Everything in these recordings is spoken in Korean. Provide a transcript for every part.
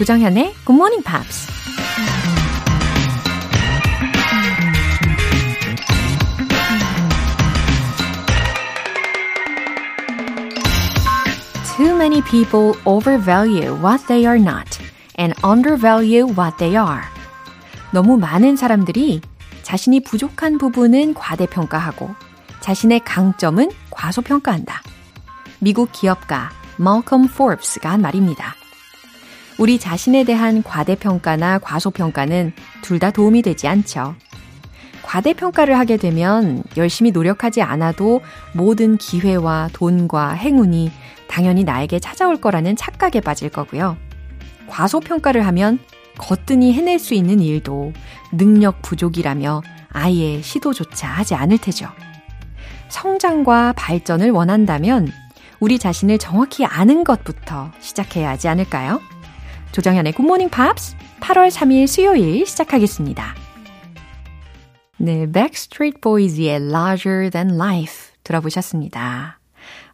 조정현의 Good Morning Pops. Too many people overvalue what they are not and undervalue what they are. 너무 많은 사람들이 자신이 부족한 부분은 과대평가하고 자신의 강점은 과소평가한다. 미국 기업가 Malcolm Forbes가 한 말입니다. 우리 자신에 대한 과대평가나 과소평가는 둘 다 도움이 되지 않죠. 과대평가를 하게 되면 열심히 노력하지 않아도 모든 기회와 돈과 행운이 당연히 나에게 찾아올 거라는 착각에 빠질 거고요. 과소평가를 하면 거뜬히 해낼 수 있는 일도 능력 부족이라며 아예 시도조차 하지 않을 테죠. 성장과 발전을 원한다면 우리 자신을 정확히 아는 것부터 시작해야 하지 않을까요? 조정현의 굿모닝 팝스 8월 3일 수요일 시작하겠습니다. 네, Backstreet Boys의 Larger Than Life 들어보셨습니다.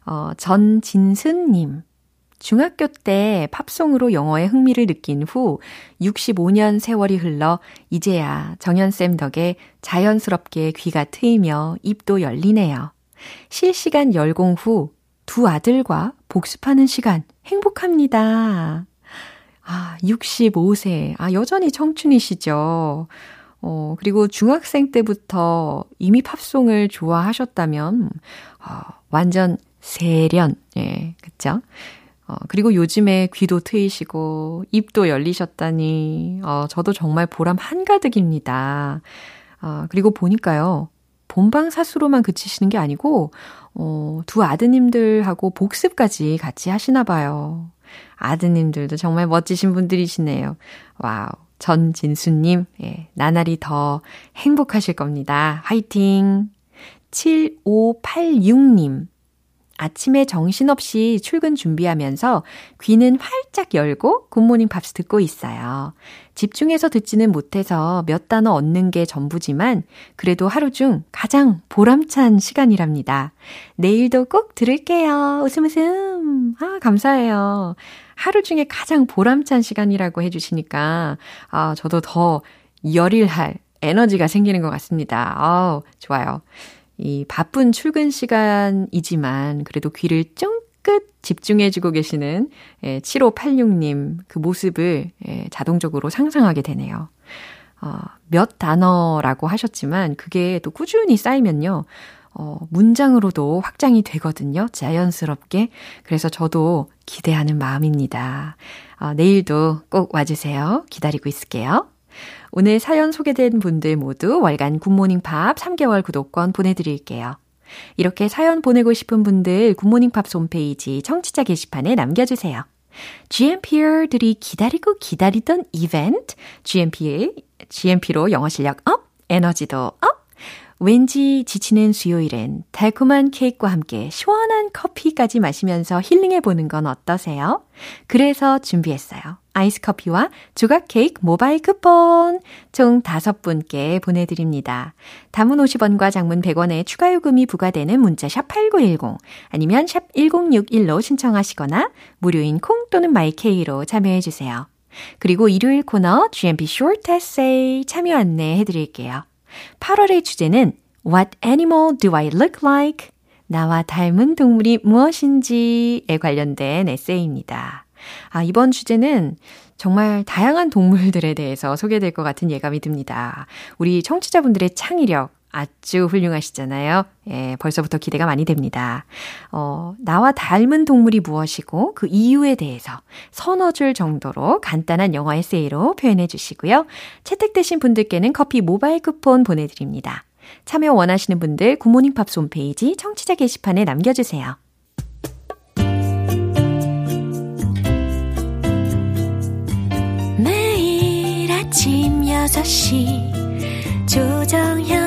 어, 전진순님. 중학교 때 팝송으로 영어에 흥미를 느낀 후 65년 세월이 흘러 이제야 정연쌤 덕에 자연스럽게 귀가 트이며 입도 열리네요. 실시간 열공 후 두 아들과 복습하는 시간 행복합니다. 아, 65세. 아, 여전히 청춘이시죠. 어, 그리고 중학생 때부터 이미 팝송을 좋아하셨다면, 어, 완전 세련, 예, 그쵸? 어, 그리고 요즘에 귀도 트이시고, 입도 열리셨다니, 어, 저도 정말 보람 한가득입니다. 어, 그리고 보니까요, 본방 사수로만 그치시는 게 아니고, 어, 두 아드님들하고 복습까지 같이 하시나 봐요. 아드님들도 정말 멋지신 분들이시네요. 와우. 전진수님, 예, 나날이 더 행복하실 겁니다. 화이팅! 7586님, 아침에 정신없이 출근 준비하면서 귀는 활짝 열고 굿모닝 팝스 듣고 있어요. 집중해서 듣지는 못해서 몇 단어 얻는 게 전부지만 그래도 하루 중 가장 보람찬 시간이랍니다. 내일도 꼭 들을게요. 웃음 웃음. 아, 감사해요. 하루 중에 가장 보람찬 시간이라고 해주시니까, 아, 저도 더 열일할 에너지가 생기는 것 같습니다. 아우, 좋아요. 이 바쁜 출근 시간이지만 그래도 귀를 쫑긋 집중해주고 계시는 7586님 예, 그 모습을 예, 자동적으로 상상하게 되네요. 어, 몇 단어라고 하셨지만 그게 또 꾸준히 쌓이면요. 어, 문장으로도 확장이 되거든요. 자연스럽게. 그래서 저도 기대하는 마음입니다. 어, 내일도 꼭 와주세요. 기다리고 있을게요. 오늘 사연 소개된 분들 모두 월간 굿모닝 팝 3개월 구독권 보내드릴게요. 이렇게 사연 보내고 싶은 분들 굿모닝 팝스 홈페이지 청취자 게시판에 남겨주세요. GMPer들이 기다리고 기다리던 이벤트, GMP, GMP로 영어 실력 up, 에너지도 up, 왠지 지치는 수요일엔 달콤한 케이크와 함께 시원한 커피까지 마시면서 힐링해보는 건 어떠세요? 그래서 준비했어요. 아이스 커피와 조각 케이크 모바일 쿠폰 총 5분께 보내드립니다. 단문 50원과 장문 100원의 추가 요금이 부과되는 문자 샵 8910 아니면 샵 1061로 신청하시거나 무료인 콩 또는 마이케이로 참여해주세요. 그리고 일요일 코너 GMP Short Essay 참여 안내 해드릴게요. 8월의 주제는 What animal do I look like? 나와 닮은 동물이 무엇인지에 관련된 에세이입니다. 아, 이번 주제는 정말 다양한 동물들에 대해서 소개될 것 같은 예감이 듭니다. 우리 청취자분들의 창의력 아주 훌륭하시잖아요. 예, 벌써부터 기대가 많이 됩니다. 어, 나와 닮은 동물이 무엇이고 그 이유에 대해서 서너 줄 정도로 간단한 영어 에세이로 표현해 주시고요. 채택되신 분들께는 커피 모바일 쿠폰 보내드립니다. 참여 원하시는 분들 굿모닝 팝스 홈페이지 청취자 게시판에 남겨주세요. 매일 아침 6시 조정현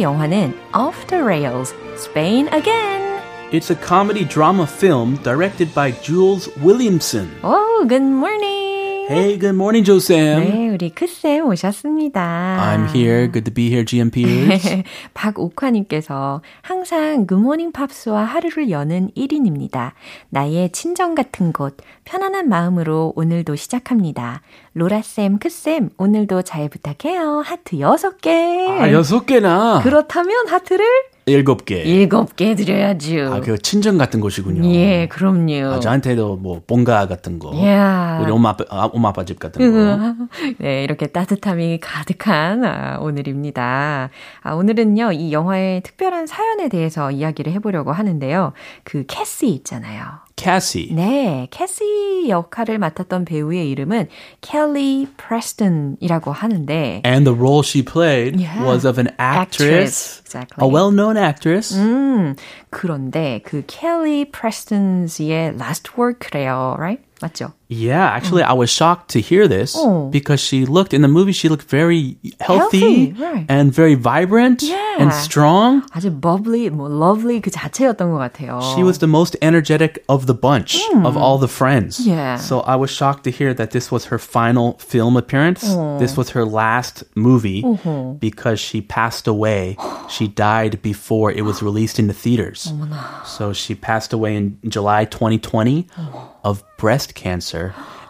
8월의 영화는 Off the Rails, Spain Again. It's a comedy drama film directed by Jules Williamson. Oh, good morning. Hey, good morning, Joe Sam. 네, 우리 크쌤 오셨습니다. I'm here. Good to be here, GMPers. 박옥화님께서 항상 굿모닝 팝스와 하루를 여는 1인입니다. 나의 친정 같은 곳, 편안한 마음으로 오늘도 시작합니다. 로라쌤, 크쌤, 오늘도 잘 부탁해요. 하트 6개. 아, 여섯 개나. 그렇다면 하트를 일곱 개. 일곱 개 드려야죠. 아, 그 친정 같은 곳이군요. 예, 그럼요. 아, 저한테도 뭐 본가 같은 거. Yeah. 우리 엄마 아빠, 아, 엄마 아빠 집 같은 거. 네, 이렇게 따뜻함이 가득한 아, 오늘입니다. 아, 오늘은요, 이 영화의 특별한 사연에 대해서 이야기를 해 보려고 하는데요. 그 캐시 있잖아요. Cassie. 네, 캐시 역할을 맡았던 배우의 이름은 켈리 프레스턴이라고 하는데 And the role she played Yeah. was of an actress, Actress, exactly. a well-known actress. 음, 그런데 그 켈리 프레스턴스의 last work래요, right? 맞죠? Yeah, actually, I was shocked to hear this Oh. because she looked in the movie. She looked very healthy, Healthy, right. and very vibrant Yeah. and strong. 아주 bubbly, 뭐 lovely 그 자체였던 것 같아요. She was the most energetic of the bunch of all the friends. Yeah. So I was shocked to hear that this was her final film appearance. This was her last movie because she passed away. she died before it was released in the theaters. So she passed away in July 2020 of breast cancer.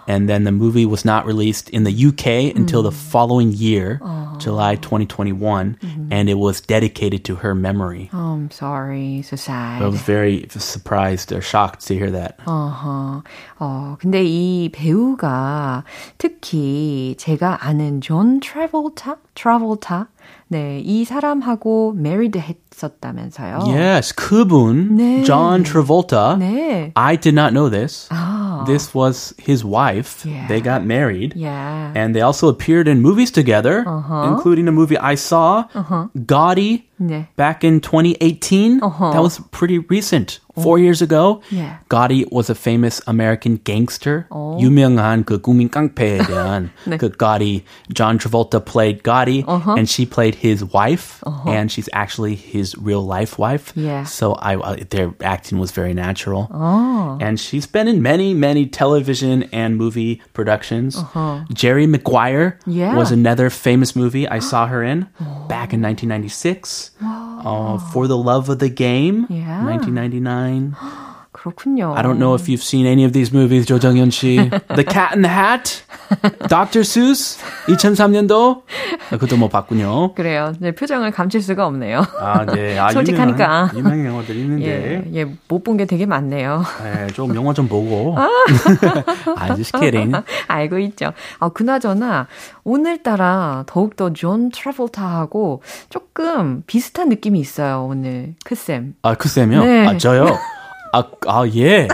And then the movie was not released in the UK until the following year, July 2021, and it was dedicated to her memory. Oh, I'm sorry, so sad. I was very surprised or shocked to hear that. 어허. 어, 근데 이 배우가 특히 제가 아는 존 트래볼타? 트래볼타? 네, 이 사람하고 married 했었다면서요. Yes, 그분, 네. John Travolta. 네. I did not know this. 아. This was his wife. Yeah. They got married. Yeah. And they also appeared in movies together, Uh-huh. including a movie I saw, Gaudi, 네. back in 2018. Uh-huh. That was pretty recent. Four years ago, Yeah. Gotti was a famous American gangster. 어. 유명한 그 국민 깡패에 대한 네. 그 Gotti. John Travolta played Gotti, Uh-huh. and she played his wife, and she's actually his real life wife. Yeah. So I, uh, their acting was very natural. 어. And she's been in many, many television and movie productions. Jerry Maguire Uh-huh. Yeah. was another famous movie I saw her in back in 1996. Uh, For the Love of the Game, Yeah. 1999. 그렇군요. I don't know if you've seen any of these movies, 조 정연 씨. The Cat in the Hat, Dr. Seuss, 2003년도. 그것도 뭐 봤군요. 그래요. 네, 표정을 감출 수가 없네요. 아, 네. 아, 솔직하니까. 유명한, 영화들이 예, 있는데. 예, 못 본 게 되게 많네요. 네, 좀 영화 좀 보고. Just kidding. 알고 있죠. 아, 그나저나, 오늘따라 더욱더 존 트래볼타하고 조금 비슷한 느낌이 있어요, 오늘. 크쌤. 아, 크쌤이요? 네. 아, 저요? 아, 아, 예.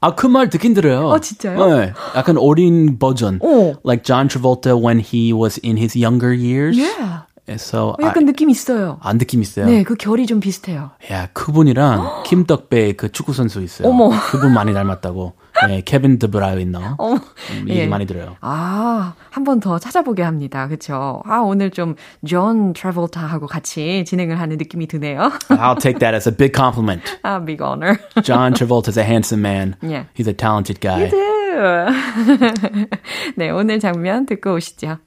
아, 그 말 듣긴 들어요. 어, 진짜요? 네. 약간 어린 버전. 오. Like John Travolta when he was in his younger years. Yeah. So, 어, 약간 느낌 있어요. 아, 느낌 있어요. 네, 그 결이 좀 비슷해요. 야, 그분이랑 김덕배 그 축구 선수 있어요. 어머. 그분 많이 닮았다고. 네, 케빈 드브라이너. 어머. 음, 얘기 예. 많이 들어요. 아, 한 번 더 찾아보게 합니다. 그쵸? 아, 오늘 좀 존 트래볼타하고 같이 진행을 하는 느낌이 드네요. I'll take that as a big compliment. 아, big honor. John Travolta's a handsome man. Yeah. He's a talented guy. 네, 오늘 장면 듣고 오시죠.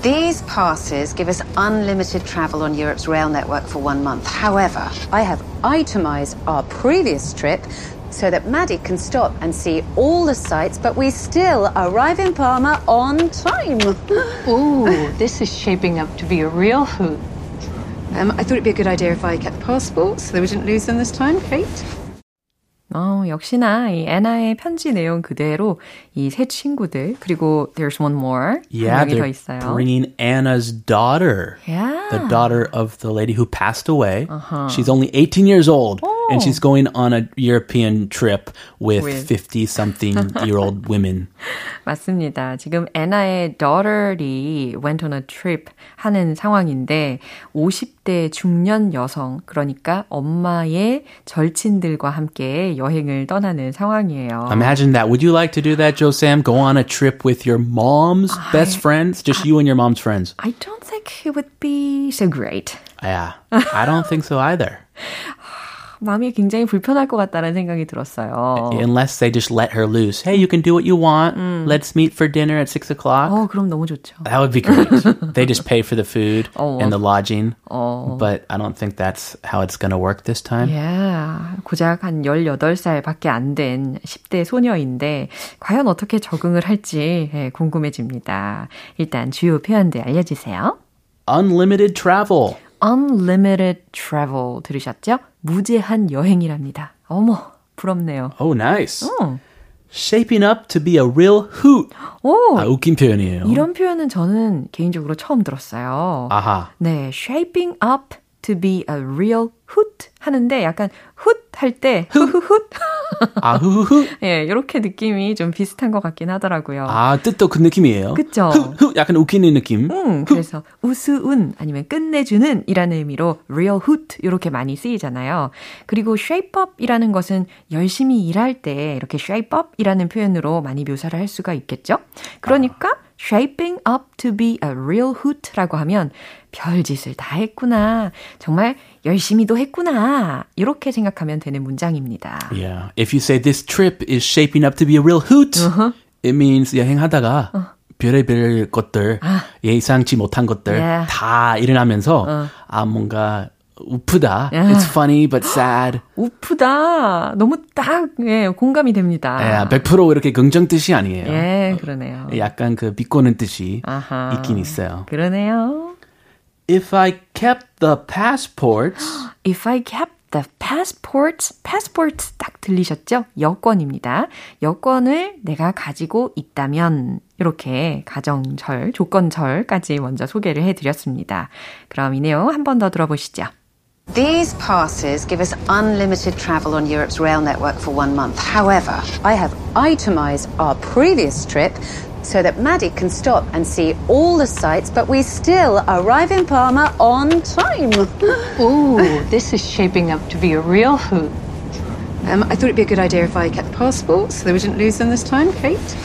These passes give us unlimited travel on Europe's rail network for one month. However, I have itemised our previous trip so that Maddie can stop and see all the sights, but we still arrive in Parma on time. Ooh, this is shaping up to be a real hoot. Um, I thought it'd be a good idea if I kept the passports so that we didn't lose them this time, Kate. 어, 역시나 이 애나의 편지 내용 그대로 이 세 친구들 그리고 there's one more Yeah, 한 명이 더 they're 있어요. bringing Anna's daughter. Yeah. The daughter of the lady who passed away. She's only 18 years old. And she's going on a European trip with With. 50 something year old women. 맞습니다. 지금 애나의 daughter이 went on a trip 하는 상황인데 50대 중년 여성 그러니까 엄마의 절친들과 함께 여행을 떠나는 상황이에요. Imagine that. Would you like to do that, Joe Sam? Go on a trip with your mom's best friends? Just you and your mom's friends. I don't think it would be so great. Yeah. I don't think so either. 마음이 굉장히 불편할 것 같다는 생각이 들었어요. Unless they just let her loose. Hey, you can do what you want. Let's meet for dinner at 6 o'clock. 어, 그럼 너무 좋죠. That would be great. they just pay for the food Oh. and the lodging. But I don't think that's how it's going to work this time. Yeah. 고작 한 18살 밖에 안 된 10대 소녀인데, 과연 어떻게 적응을 할지 예, 궁금해집니다. 일단 주요 표현들 알려주세요. Unlimited travel. Unlimited travel 들으셨죠? 무제한 여행이랍니다. 어머, 부럽네요. Oh, nice. 어. Shaping up to be a real hoot. 오, 아, 웃긴 표현이에요. 이런 표현은 저는 개인적으로 처음 들었어요. 아하. 네, shaping up to be a real hoot 하는데 약간 hoot 할때 후후훗 아, 후후후. 예, 이렇게 느낌이 좀 비슷한 것 같긴 하더라고요. 아, 뜻도 그 느낌이에요. 그쵸? 후, 약간 웃기는 느낌. 음, 그래서 우스운 아니면 끝내주는 이라는 의미로 real hoot 이렇게 많이 쓰이잖아요. 그리고 shape up이라는 것은 열심히 일할 때 이렇게 shape up이라는 표현으로 많이 묘사를 할 수가 있겠죠. 그러니까 shaping up to be a real hoot라고 하면 별짓을 다 했구나. 정말 열심히도 했구나. 이렇게 생각하면 되는 문장입니다. Yeah. If you say this trip is shaping up to be a real hoot, it means 여행하다가 별의별 것들, 예상치 못한 것들 Yeah. 다 일어나면서 아 뭔가 우프다. It's funny but sad. 우프다. 너무 딱 예, 공감이 됩니다. 예, 100% 이렇게 긍정 뜻이 아니에요. 예, 그러네요. 약간 그 비꼬는 뜻이 아하. 있긴 있어요. 그러네요. If I kept the passports, If I kept the passports, passports 딱 들리셨죠? 여권입니다. 여권을 내가 가지고 있다면 이렇게 가정절, 조건절까지 먼저 소개를 해드렸습니다. 그럼 이 내용 한 번 더 들어보시죠. These passes give us unlimited travel on Europe's rail network for one month. However, I have itemized our previous trip so that Maddie can stop and see all the sights, but we still arrive in Parma on time. Ooh, this is shaping up to be a real hoot. Um, I thought it'd be a good idea if I kept the passports so that we didn't lose them this time, Kate.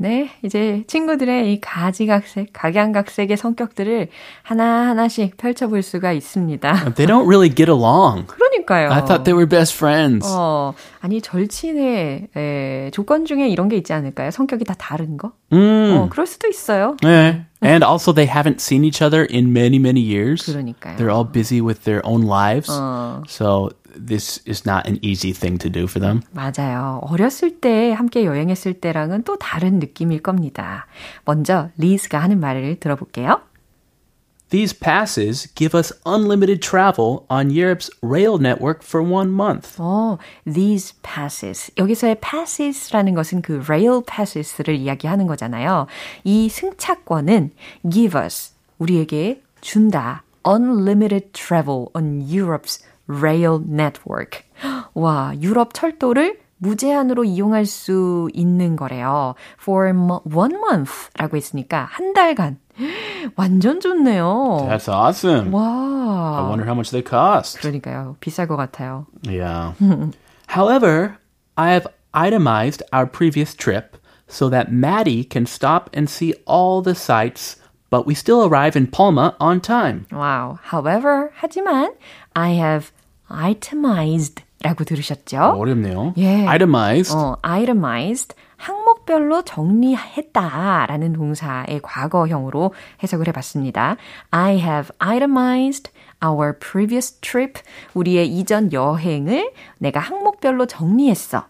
네, 이제 친구들의 이 가지각색, 각양각색의 성격들을 하나하나씩 펼쳐볼 수가 있습니다. they don't really get along. 그러니까요. I thought they were best friends. 어, 아니 절친의 에, 조건 중에 이런 게 있지 않을까요? 성격이 다 다른 거? 음. 어, 그럴 수도 있어요. Yeah. And also they haven't seen each other in many, many years. 그러니까요. They're all busy with their own lives. 어. So this is not an easy thing to do for them. 맞아요. 어렸을 때 함께 여행했을 때랑은 또 다른 느낌일 겁니다. 먼저 리즈가 하는 말을 들어볼게요. These passes give us unlimited travel on Europe's rail network for one month. 어, these passes. 여기서의 passes라는 것은 그 rail passes를 이야기하는 거잖아요. 이 승차권은 give us, 우리에게 준다. unlimited travel on Europe's rail network. 와, 유럽 철도를 무제한으로 이용할 수 있는 거래요. For one month 라고 했으니까 한 달간. 완전 좋네요. That's awesome. I 와. wonder how much they cost. 그러니까요. 비쌀 것 같아요. Yeah. However, I have itemized our previous trip so that Maddie can stop and see all the sights, but we still arrive in Palma on time. Wow. However, 하지만 I have itemized 라고 들으셨죠? 어렵네요. 예. Itemized. 어, itemized 항목별로 정리했다라는 동사의 과거형으로 해석을 해봤습니다. I have itemized our previous trip. 우리의 이전 여행을 내가 항목별로 정리했어.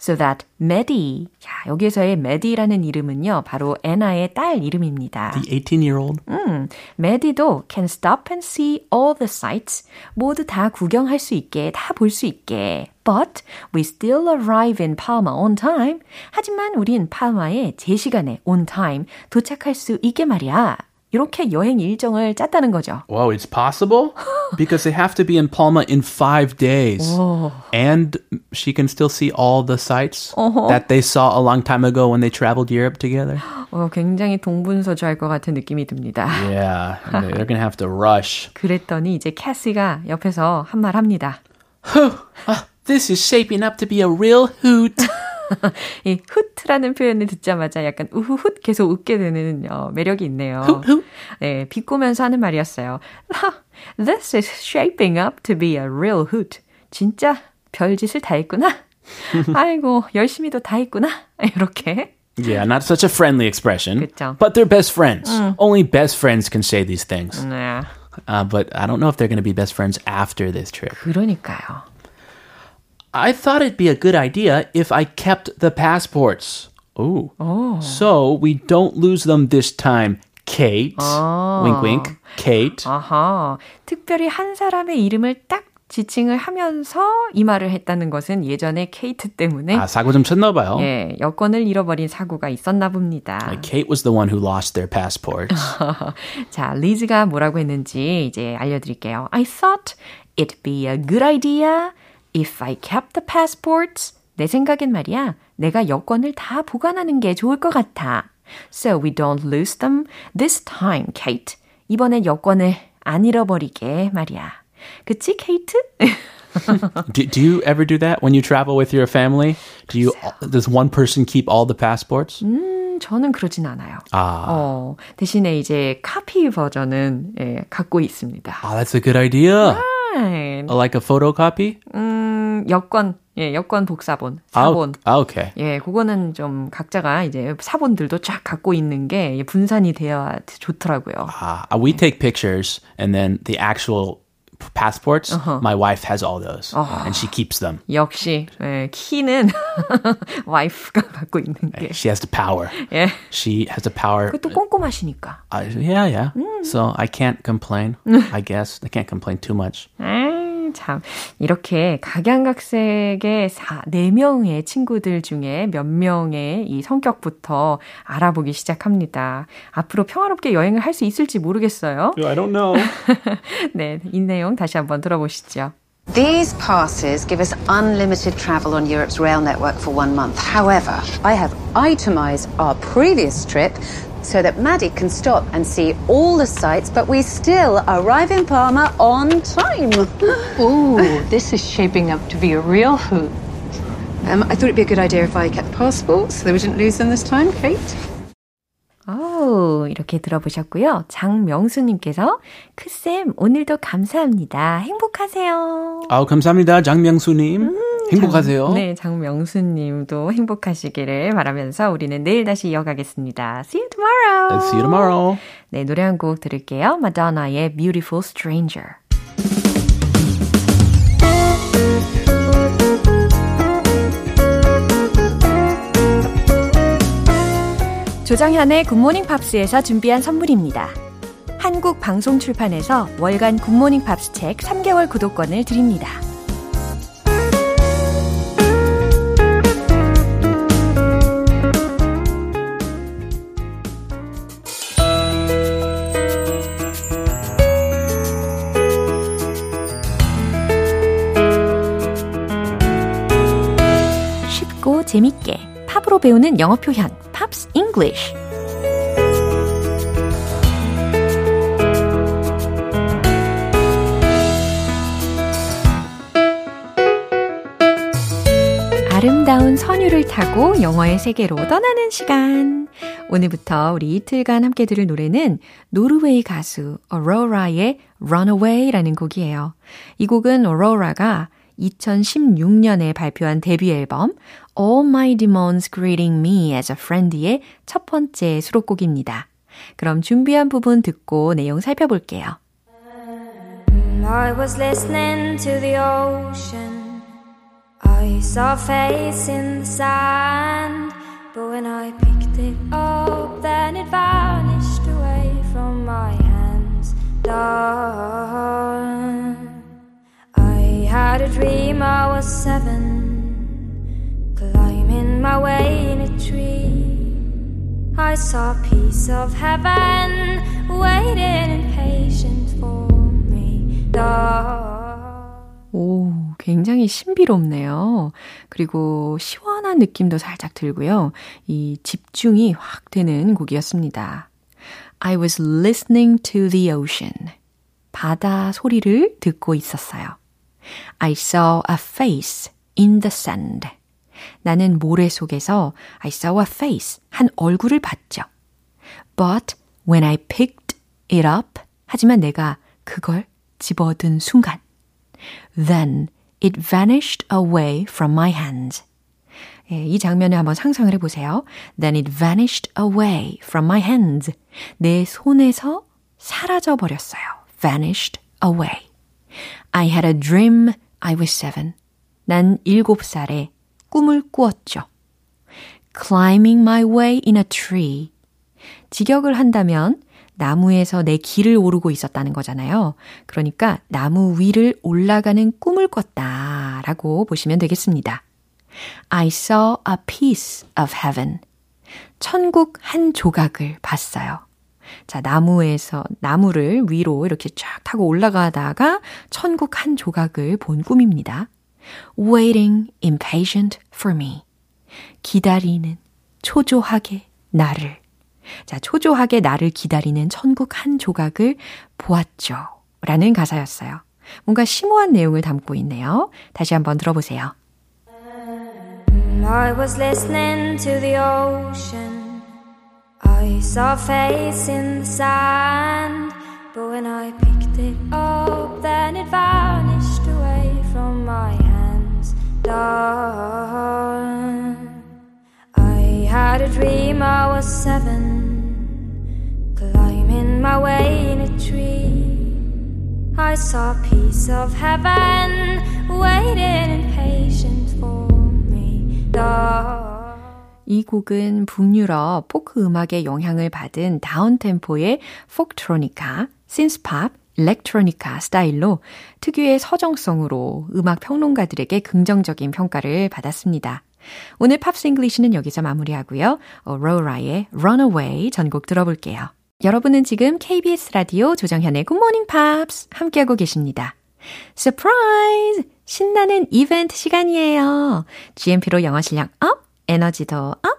So that Maddie, 자, 여기에서의 Maddie라는 이름은요, 바로 애나의 딸 이름입니다. The 18-year-old. 음, 메디도 can stop and see all the sights. 모두 다 구경할 수 있게, 다 볼 수 있게. But we still arrive in Palma on time. 하지만 우린 팔마에 제 시간에 on time 도착할 수 있게 말이야. 이렇게 여행 일정을 짰다는 거죠. Whoa, it's possible? because they have to be in Palma in five days. Whoa. And she can still see all the sites uh-huh. that they saw a long time ago when they traveled Europe together. 어, 굉장히 동분서주할 것 같은 느낌이 듭니다. Yeah, they're gonna have to rush. 그랬더니 이제 캐시가 옆에서 한 말 합니다. This is shaping up to be a real hoot. 이 훗라는 표현을 듣자마자 약간 우후훗 계속 웃게 되는 어, 매력이 있네요. 네, 비꼬면서 하는 말이었어요. This is shaping up to be a real hoot. 진짜 별짓을 다 했구나. 아이고, 열심히도 다 했구나. 이렇게. Yeah, not such a friendly expression. 그쵸. But they're best friends. 음. Only best friends can say these things. 네. Uh, but I don't know if they're going to be best friends after this trip. 그러니까요. I thought it'd be a good idea if I kept the passports. Ooh. Oh. So we don't lose them this time. Kate. 아. Wink wink. Kate. 아하. 특별히 한 사람의 이름을 딱 지칭을 하면서 이 말을 했다는 것은 예전에 케이트 때문에 아, 사고 좀 쳤나 봐요. 예, 여권을 잃어버린 사고가 있었나 봅니다. Kate was the one who lost their passports. 자, 리즈가 뭐라고 했는지 이제 알려 드릴게요. I thought it'd be a good idea if I kept the passports. 내 생각엔 말이야, 내가 여권을 다 보관하는 게 좋을 것 같아. So we don't lose them this time, Kate. 이번엔 여권을 안 잃어버리게 말이야. 그치, 케이트? do, do you ever do that when you travel with your family? Do you does one person keep all the passports? 음, 저는 그러진 않아요. 아. 어, 대신에 이제 카피 버전은 예, 갖고 있습니다. Ah, that's a good idea. Right. Like a photocopy? 음, 여권 예, 여권 복사본, 사본. 아, 오케이. 예, 그거는 좀 각자가 이제 사본들도 쫙 갖고 있는 게 분산이 되어야 좋더라고요. 아, we take pictures and then the actual passports, uh-huh. my wife has all those uh-huh. and she keeps them. 역시 예, 키는 와이프가 갖고 있는 게. She has the power. 예. She has the power. 그것도 꼼꼼하시니까. Uh, yeah, yeah. Mm. So I can't complain. I guess I can't complain too much. 참 이렇게 각양각색의 4, 4명의 친구들 중에 몇 명의 이 성격부터 알아보기 시작합니다. 앞으로 평화롭게 여행을 할 수 있을지 모르겠어요. I don't know. 네, 이 내용 다시 한번 들어보시죠. These passes give us unlimited travel on Europe's rail network for one month. However, I have itemized our previous trip so that Maddie can stop and see all the sights, but we still arrive in Parma on time. Ooh, this is shaping up to be a real hoot. Um, I thought it'd be a good idea if I kept passports so that we didn't lose them this time, Kate. 오, 이렇게 들어보셨고요. 장명수님께서 크쌤 오늘도 감사합니다. 행복하세요. 아우 감사합니다, 장명수님. 음, 행복하세요. 장, 네, 장명수님도 행복하시기를 바라면서 우리는 내일 다시 이어가겠습니다. See you tomorrow. See you tomorrow. 네, 노래 한 곡 들을게요. 마더나의 Beautiful Stranger. 조정현의 굿모닝 팝스에서 준비한 선물입니다. 한국 방송 출판에서 월간 굿모닝 팝스 책 3개월 구독권을 드립니다. 팝으로 배우는 영어 표현 Pops English. 아름다운 선율을 타고 영어의 세계로 떠나는 시간. 오늘부터 우리 이틀간 함께 들을 노래는 노르웨이 가수 어로라의 Runaway라는 곡이에요. 이 곡은 어로라가 2016년에 발표한 데뷔 앨범 All My Demons Greeting Me as a Friend의 첫 번째 수록곡입니다. 그럼 준비한 부분 듣고 내용 살펴볼게요. I was listening to the ocean. I saw a face in the sand. But when I picked it up, then it vanished away from my hands. Done. I had a dream I was seven, my way in a tree. I saw a piece of heaven waiting impatient for me. 오, 굉장히 신비롭네요. 그리고 시원한 느낌도 살짝 들고요. 이 집중이 확 되는 곡이었습니다. I was listening to the ocean. 바다 소리를 듣고 있었어요. I saw a face in the sand. 나는 모래 속에서 I saw a face, 한 얼굴을 봤죠. But when I picked it up, 하지만 내가 그걸 집어든 순간, then it vanished away from my hands. 예, 이 장면을 한번 상상을 해보세요. Then it vanished away from my hands. 내 손에서 사라져 버렸어요. vanished away. I had a dream I was seven. 난 일곱 살에 꿈을 꾸었죠. Climbing my way in a tree. 직역을 한다면 나무에서 내 길을 오르고 있었다는 거잖아요. 그러니까 나무 위를 올라가는 꿈을 꿨다 라고 보시면 되겠습니다. I saw a piece of heaven. 천국 한 조각을 봤어요. 자, 나무에서, 나무를 위로 이렇게 쫙 타고 올라가다가 천국 한 조각을 본 꿈입니다. Waiting impatient for me. 기다리는 초조하게 나를. 자, 초조하게 나를 기다리는 천국 한 조각을 보았죠. 라는 가사였어요. 뭔가 심오한 내용을 담고 있네요. 다시 한번 들어보세요. I was listening to the ocean. I saw a face in the sand. But when I picked it up, then it vanished away from my Done. I had a dream I was seven, climbing my way in a tree. I saw a piece of heaven waiting impatient for me. Done. 이 곡은 북유럽 포크 음악의 영향을 받은 downtempo의 folktronica, synthpop, electronica 스타일로 특유의 서정성으로 음악 평론가들에게 긍정적인 평가를 받았습니다. 오늘 Pops English는 여기서 마무리하고요. 오로라의 Runaway 전곡 들어볼게요. 여러분은 지금 KBS 라디오 조정현의 Good Morning Pops 함께하고 계십니다. Surprise! 신나는 이벤트 시간이에요. GMP로 영어 실력 up! 에너지도 up!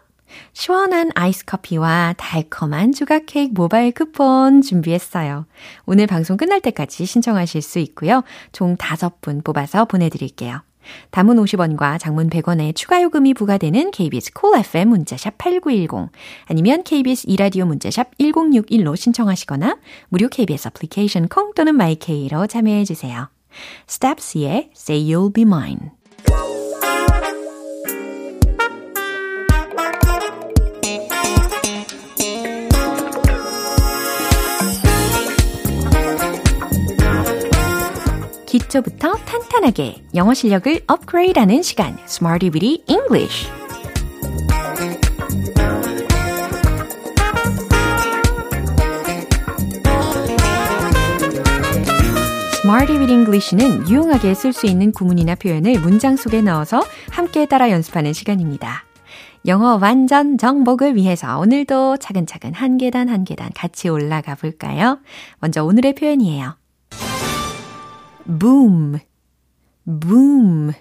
시원한 아이스 커피와 달콤한 조각 케이크 모바일 쿠폰 준비했어요. 오늘 방송 끝날 때까지 신청하실 수 있고요. 총 5분 뽑아서 보내드릴게요. 단문 50원과 장문 100원의 추가 요금이 부과되는 KBS cool FM 문자샵 8910 아니면 KBS 2라디오 문자샵 1061로 신청하시거나 무료 KBS 애플리케이션 콩 또는 마이케이로 참여해 주세요. 스텝스의 Say You'll Be Mine 기초부터 탄탄하게 영어 실력을 업그레이드하는 시간 Smarty Weedy English Smarty with English는 유용하게 쓸 수 있는 구문이나 표현을 문장 속에 넣어서 함께 따라 연습하는 시간입니다. 영어 완전 정복을 위해서 오늘도 차근차근 한 계단 한 계단 같이 올라가 볼까요? 먼저 오늘의 표현이에요. Boom, boom.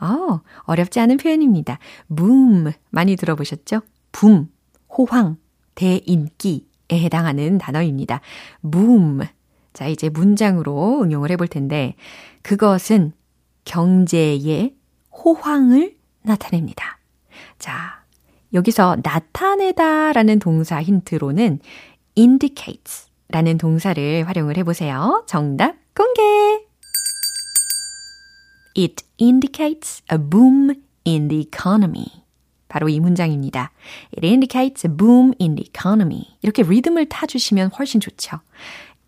어, 어렵지 않은 표현입니다. boom. 많이 들어보셨죠? 붐, 호황, 대인기에 해당하는 단어입니다. boom. 자, 이제 문장으로 응용을 해볼 텐데, 그것은 경제의 호황을 나타냅니다. 자, 여기서 나타내다 라는 동사 힌트로는 indicates 라는 동사를 활용을 해보세요. 정답 공개! It indicates a boom in the economy. 바로 이 문장입니다. It indicates a boom in the economy. 이렇게 리듬을 타주시면 훨씬 좋죠.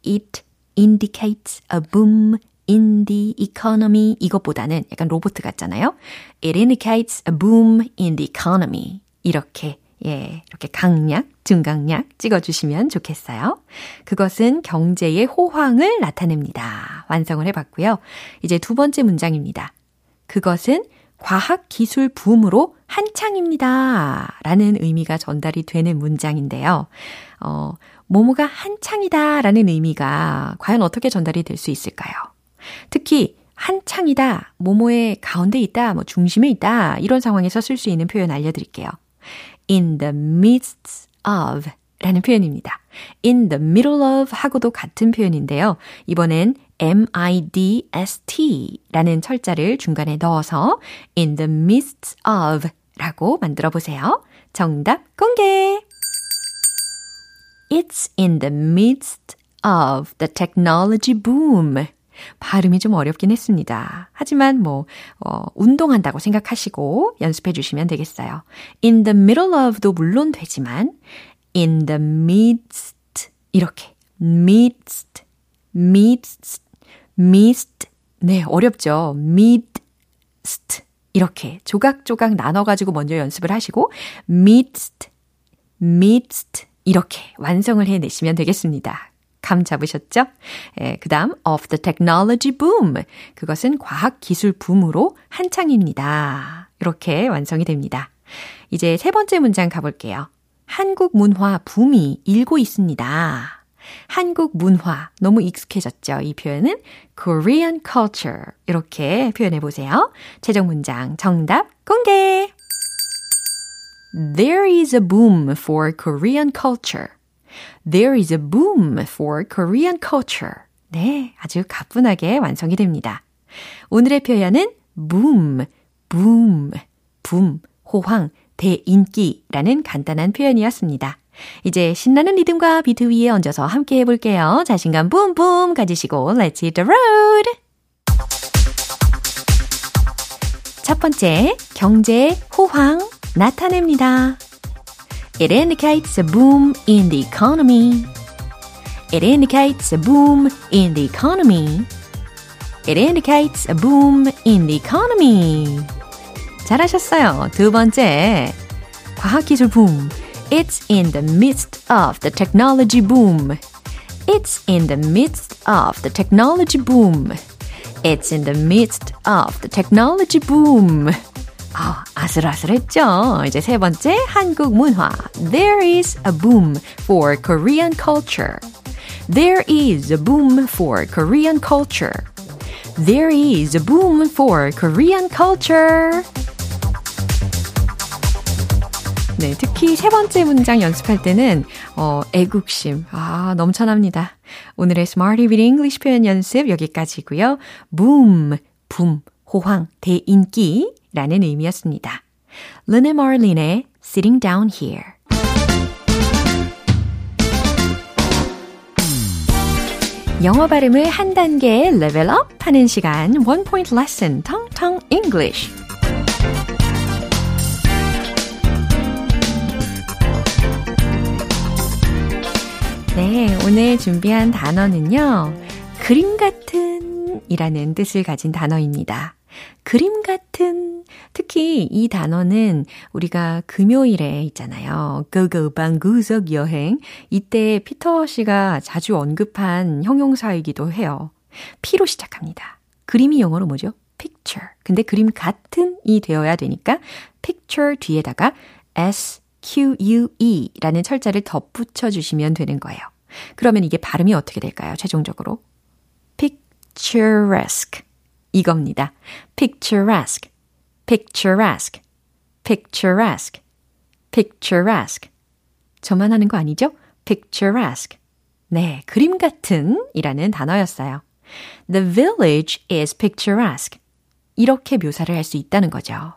It indicates a boom in the economy. 이것보다는 약간 로봇 같잖아요. It indicates a boom in the economy. 이렇게 예, 이렇게 강약, 중강약 찍어주시면 좋겠어요. 그것은 경제의 호황을 나타냅니다. 완성을 해봤고요. 이제 두 번째 문장입니다. 그것은 과학 기술 붐으로 한창입니다. 라는 의미가 전달이 되는 문장인데요. 어, 모모가 한창이다 라는 의미가 과연 어떻게 전달이 될 수 있을까요? 특히 한창이다, 모모의 가운데 있다, 뭐 중심에 있다 이런 상황에서 쓸 수 있는 표현 알려드릴게요. In the midst of 라는 표현입니다. in the middle of 하고도 같은 표현인데요. 이번엔 midst 라는 철자를 중간에 넣어서 in the midst of 라고 만들어 보세요. 정답 공개! It's in the midst of the technology boom. 발음이 좀 어렵긴 했습니다. 하지만 뭐, 어, 운동한다고 생각하시고 연습해 주시면 되겠어요. in the middle of도 물론 되지만, in the midst, 이렇게, midst, midst, midst. 네, 어렵죠. midst. 이렇게 조각조각 나눠가지고 먼저 연습을 하시고, midst, midst. 이렇게 완성을 해내시면 되겠습니다. 감 잡으셨죠? 예, 그 다음, of the technology boom. 그것은 과학 기술 붐으로 한창입니다. 이렇게 완성이 됩니다. 이제 세 번째 문장 가볼게요. 한국 문화 붐이 일고 있습니다. 한국 문화 너무 익숙해졌죠? 이 표현은 Korean culture 이렇게 표현해 보세요. 최종 문장 정답 공개. There is a boom for Korean culture. There is a boom for Korean culture. 네, 아주 가뿐하게 완성이 됩니다. 오늘의 표현은 boom, boom, boom, 호황, 대인기라는 간단한 표현이었습니다. 이제 신나는 리듬과 비트 위에 얹어서 함께 해볼게요. 자신감 뿜뿜 가지시고 Let's hit the road! 첫 번째, 경제 호황 나타냅니다. It indicates a boom in the economy. It indicates a boom in the economy. It indicates a boom in the economy. 잘하셨어요. 두 번째, 과학기술 붐. It's in the midst of the technology boom. It's in the midst of the technology boom. It's in the midst of the technology boom. 아, 아슬아슬했죠? 이제 세 번째, 한국 문화. There is a boom for Korean culture. There is a boom for Korean culture. There is a boom for Korean culture. 네, 특히 세 번째 문장 연습할 때는 어, 애국심 아, 넘쳐납니다. 오늘의 Smarty with English 표현 연습 여기까지고요. boom, 붐, 호황, 대인기 라는 의미였습니다. 르네 마린의 Sitting Down Here 영어 발음을 한 단계 레벨업 하는 시간 One Point Lesson 텅텅 English 네, 오늘 준비한 단어는요. 그림 같은 이라는 뜻을 가진 단어입니다. 그림 같은, 특히 이 단어는 우리가 금요일에 있잖아요. 고고 방 구석 여행. 이때 피터 씨가 자주 언급한 형용사이기도 해요. P로 시작합니다. 그림이 영어로 뭐죠? picture. 근데 그림 같은이 되어야 되니까 picture 뒤에다가 s q u e 라는 철자를 덧붙여 주시면 되는 거예요. 그러면 이게 발음이 어떻게 될까요? 최종적으로 picturesque 이겁니다. picturesque, picturesque, picturesque, picturesque. 저만 하는 거 아니죠? picturesque. 네, 그림 같은 이라는 단어였어요. The village is picturesque. 이렇게 묘사를 할 수 있다는 거죠.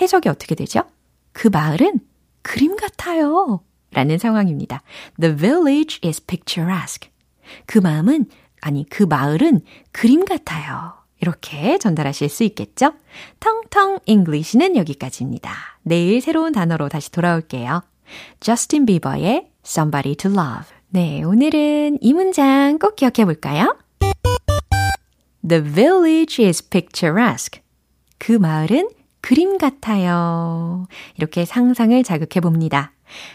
해석이 어떻게 되죠? 그 마을은 그림 같아요. 라는 상황입니다. The village is picturesque. 그 마음은, 아니, 그 마을은 그림 같아요. 이렇게 전달하실 수 있겠죠? 텅텅 English는 여기까지입니다. 내일 새로운 단어로 다시 돌아올게요. 저스틴 비버의 Somebody to Love. 네, 오늘은 이 문장 꼭 기억해 볼까요? The village is picturesque. 그 마을은 그림 같아요. 이렇게 상상을 자극해 봅니다.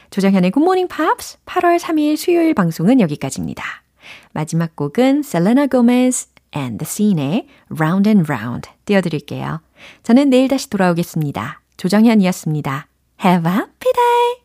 조정현의 굿모닝 팝스 8월 3일 수요일 방송은 여기까지입니다. 마지막 곡은 셀레나 고메스 and the Scene의 Round and Round 띄워드릴게요. 저는 내일 다시 돌아오겠습니다. 조정현이었습니다. Have a happy day!